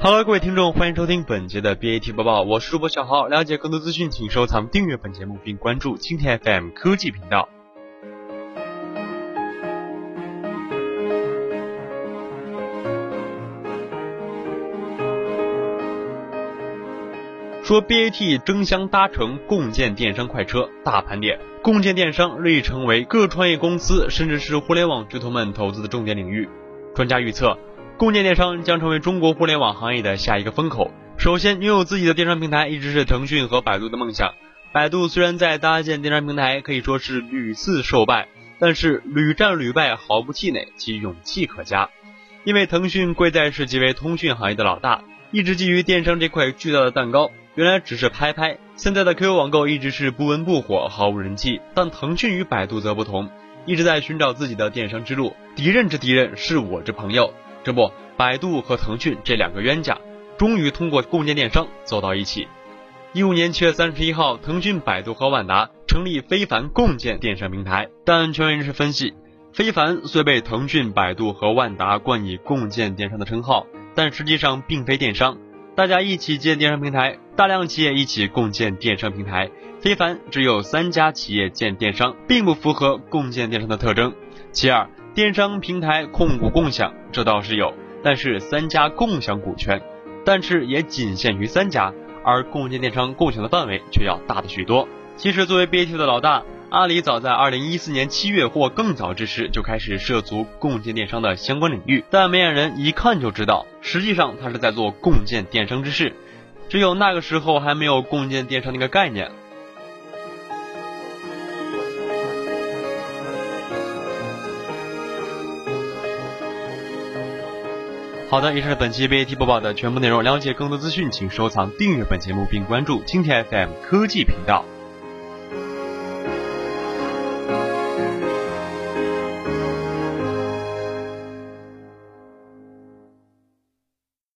Hello，各位听众，欢迎收听本节的 BAT 播报，我是主播小豪。了解更多资讯，请收藏、订阅本节目，并关注青田 FM 科技频道。说 BAT 争相搭乘共建电商快车，大盘点，共建电商日益成为各创业公司甚至是互联网巨头们投资的重点领域。专家预测。共建电商将成为中国互联网行业的下一个风口。首先，拥有自己的电商平台一直是腾讯和百度的梦想。百度虽然在搭建电商平台可以说是屡次受败，但是屡战屡败毫不气馁，其勇气可嘉。因为腾讯贵在是即为通讯行业的老大，一直觊觎电商这块巨大的蛋糕。原来只是拍拍，现在的 QQ 网购一直是不温不火，毫无人气。但腾讯与百度则不同，一直在寻找自己的电商之路。敌人之敌人是我之朋友。这不，百度和腾讯这两个冤家，终于通过共建电商走到一起。一五年七月三十一号，腾讯、百度和万达成立非凡共建电商平台。但权威人士分析，非凡虽被腾讯、百度和万达冠以共建电商的称号，但实际上并非电商。大家一起建电商平台，大量企业一起共建电商平台，非凡只有三家企业建电商，并不符合共建电商的特征。其二。电商平台控股共享，这倒是有，但是三家共享股权，但是也仅限于三家，而共建电商共享的范围却要大的许多。其实，作为 BAT 的老大，阿里早在二零一四年七月或更早之时就开始涉足共建电商的相关领域，但明眼人一看就知道，实际上他是在做共建电商之事，只有那个时候还没有共建电商那个概念。好的，以上是本期 BAT 播报的全部内容。了解更多资讯，请收藏、订阅本节目，并关注蜻蜓 FM 科技频道。